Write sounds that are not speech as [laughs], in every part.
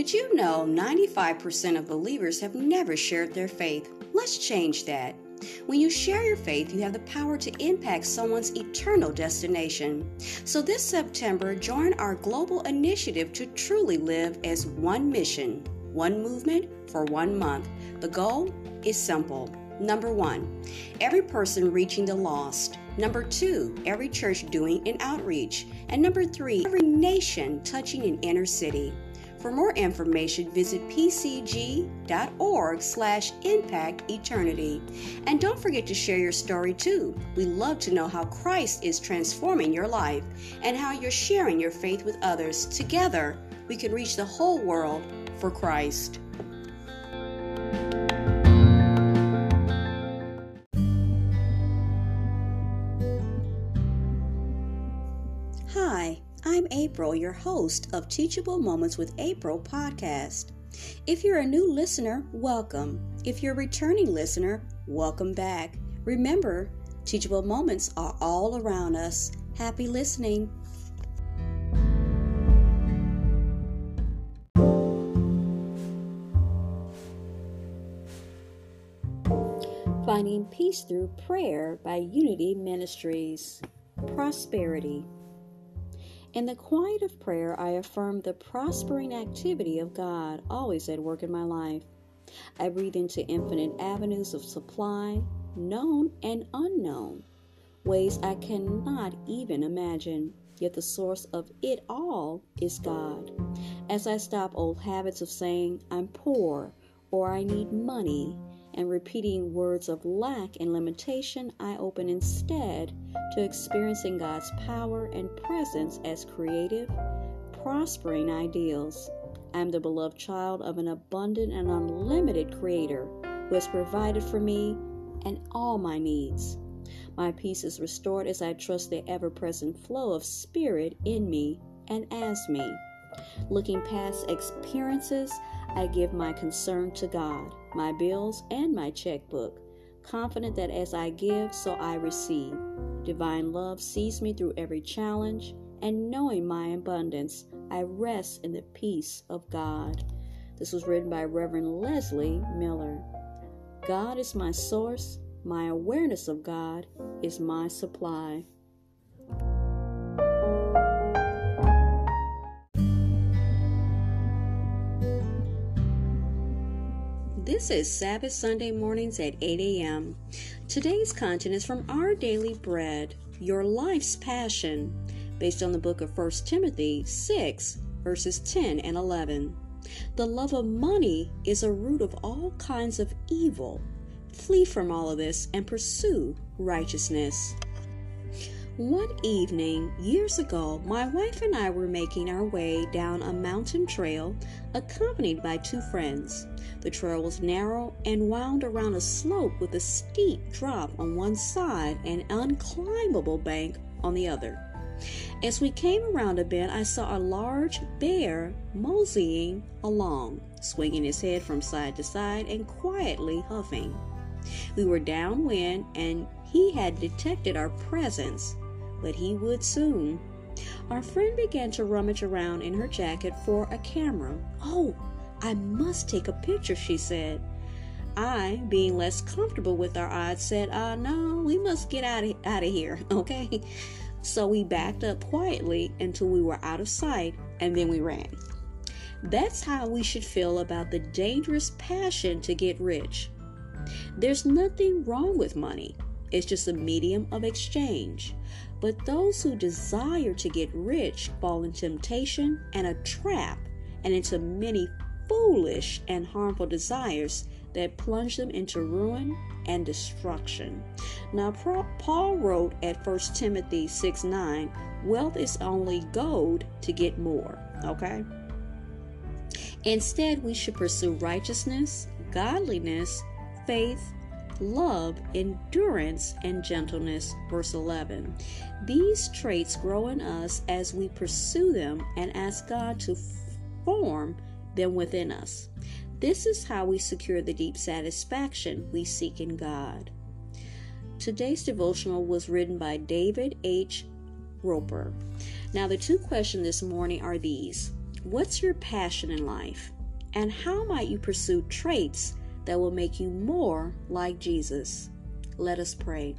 Did you know 95% of believers have never shared their faith? Let's change that. When you share your faith, you have the power to impact someone's eternal destination. So this September, join our global initiative to truly live as one mission, one movement for one month. The goal is simple. Number one, every person reaching the lost. Number two, every church doing an outreach. And number three, every nation touching an inner city. For more information, visit pcg.org slash impact eternity. And don't forget to share your story too. We love to know how Christ is transforming your life and how you're sharing your faith with others. Together, we can reach the whole world for Christ. I'm April, your host of Teachable Moments with April podcast. If you're a new listener, welcome. If you're a returning listener, welcome back. Remember, teachable moments are all around us. Happy listening. Finding Peace Through Prayer by Unity Ministries. Prosperity. In the quiet of prayer, I affirm the prospering activity of God always at work in my life. I breathe into infinite avenues of supply, known and unknown, ways I cannot even imagine. Yet the source of it all is God. As I stop old habits of saying, I'm poor or I need money, and repeating words of lack and limitation, I open instead to experiencing God's power and presence as creative, prospering ideals. I am the beloved child of an abundant and unlimited Creator who has provided for me and all my needs. My peace is restored as I trust the ever present flow of Spirit in me and as me. Looking past experiences, I give my concern to God, my bills, and my checkbook, confident that as I give, so I receive. Divine love sees me through every challenge, and knowing my abundance, I rest in the peace of God. This was written by Reverend Leslie Miller. God is my source, my awareness of God is my supply. This is Sabbath Sunday mornings at 8 a.m. Today's content is from Our Daily Bread, Your Life's Passion, based on the book of 1 Timothy 6, verses 10 and 11. The love of money is a root of all kinds of evil. Flee from all of this and pursue righteousness. One evening, years ago, my wife and I were making our way down a mountain trail accompanied by two friends. The trail was narrow and wound around a slope with a steep drop on one side and unclimbable bank on the other. As we came around a bend, I saw a large bear moseying along, swinging his head from side to side and quietly huffing. We were downwind and he had detected our presence but he would soon. Our friend began to rummage around in her jacket for a camera. Oh, I must take a picture, she said. I, being less comfortable with our odds, said, uh, no, we must get out of, out of here, [laughs] okay? So we backed up quietly until we were out of sight and then we ran. That's how we should feel about the dangerous passion to get rich. There's nothing wrong with money, it's just a medium of exchange. But those who desire to get rich fall in temptation and a trap and into many foolish and harmful desires that plunge them into ruin and destruction. Now, Paul wrote at 1 Timothy 6 9, wealth is only gold to get more, okay? Instead, we should pursue righteousness, godliness, faith, love, endurance, and gentleness. Verse 11. These traits grow in us as we pursue them and ask God to form them within us. This is how we secure the deep satisfaction we seek in God. Today's devotional was written by David H. Roper. Now, the two questions this morning are these What's your passion in life? And how might you pursue traits that will make you more like Jesus? Let us pray.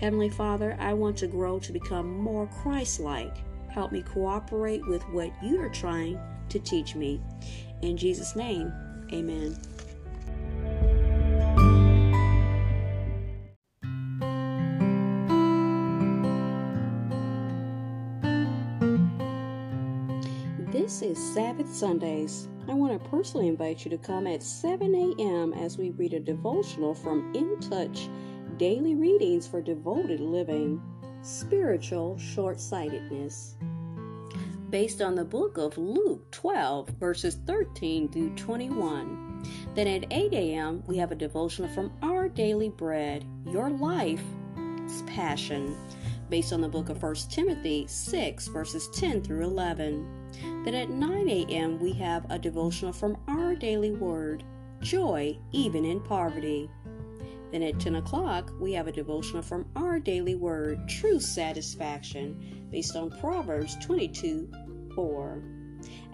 Heavenly Father, I want to grow to become more Christ like. Help me cooperate with what you are trying to teach me. In Jesus' name, amen. This is Sabbath Sundays. I want to personally invite you to come at 7 a.m. as we read a devotional from In Touch Daily Readings for Devoted Living Spiritual Short Sightedness. Based on the book of Luke 12, verses 13 through 21. Then at 8 a.m., we have a devotional from Our Daily Bread Your Life's Passion, based on the book of 1 Timothy 6, verses 10 through 11. Then at 9 a.m., we have a devotional from Our Daily Word Joy Even in Poverty. Then at 10 o'clock, we have a devotional from Our Daily Word True Satisfaction, based on Proverbs 22 4.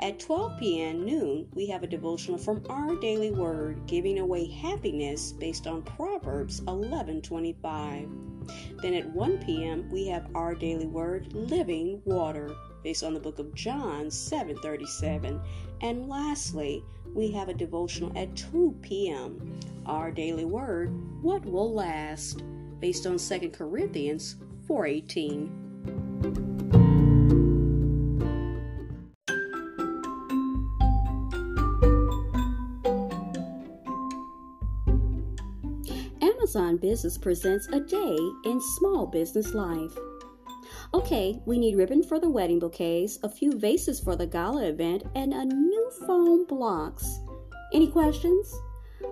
At 12 p.m. noon, we have a devotional from Our Daily Word Giving Away Happiness, based on Proverbs 11:25. Then at 1 p.m., we have Our Daily Word Living Water based on the book of John 7:37. And lastly, we have a devotional at 2 p.m. Our daily word, what will last, based on 2 Corinthians 4:18. Amazon Business presents a day in small business life. Okay, we need ribbon for the wedding bouquets, a few vases for the gala event, and a new foam blocks. Any questions?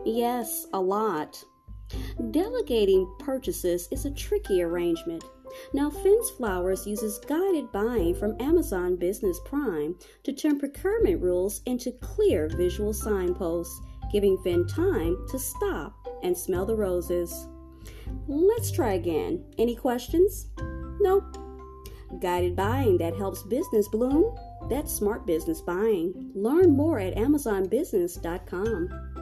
Yes, a lot. Delegating purchases is a tricky arrangement. Now, Finn's Flowers uses guided buying from Amazon Business Prime to turn procurement rules into clear visual signposts, giving Finn time to stop and smell the roses. Let's try again. Any questions? Nope. Guided buying that helps business bloom? That's smart business buying. Learn more at AmazonBusiness.com.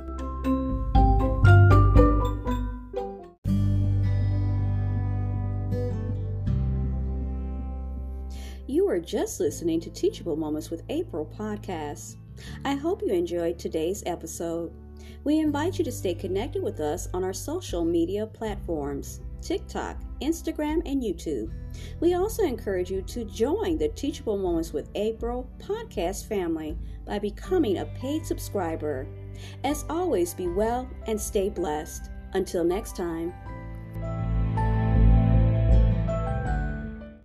You are just listening to Teachable Moments with April podcast. I hope you enjoyed today's episode. We invite you to stay connected with us on our social media platforms. TikTok, Instagram, and YouTube. We also encourage you to join the Teachable Moments with April podcast family by becoming a paid subscriber. As always, be well and stay blessed. Until next time.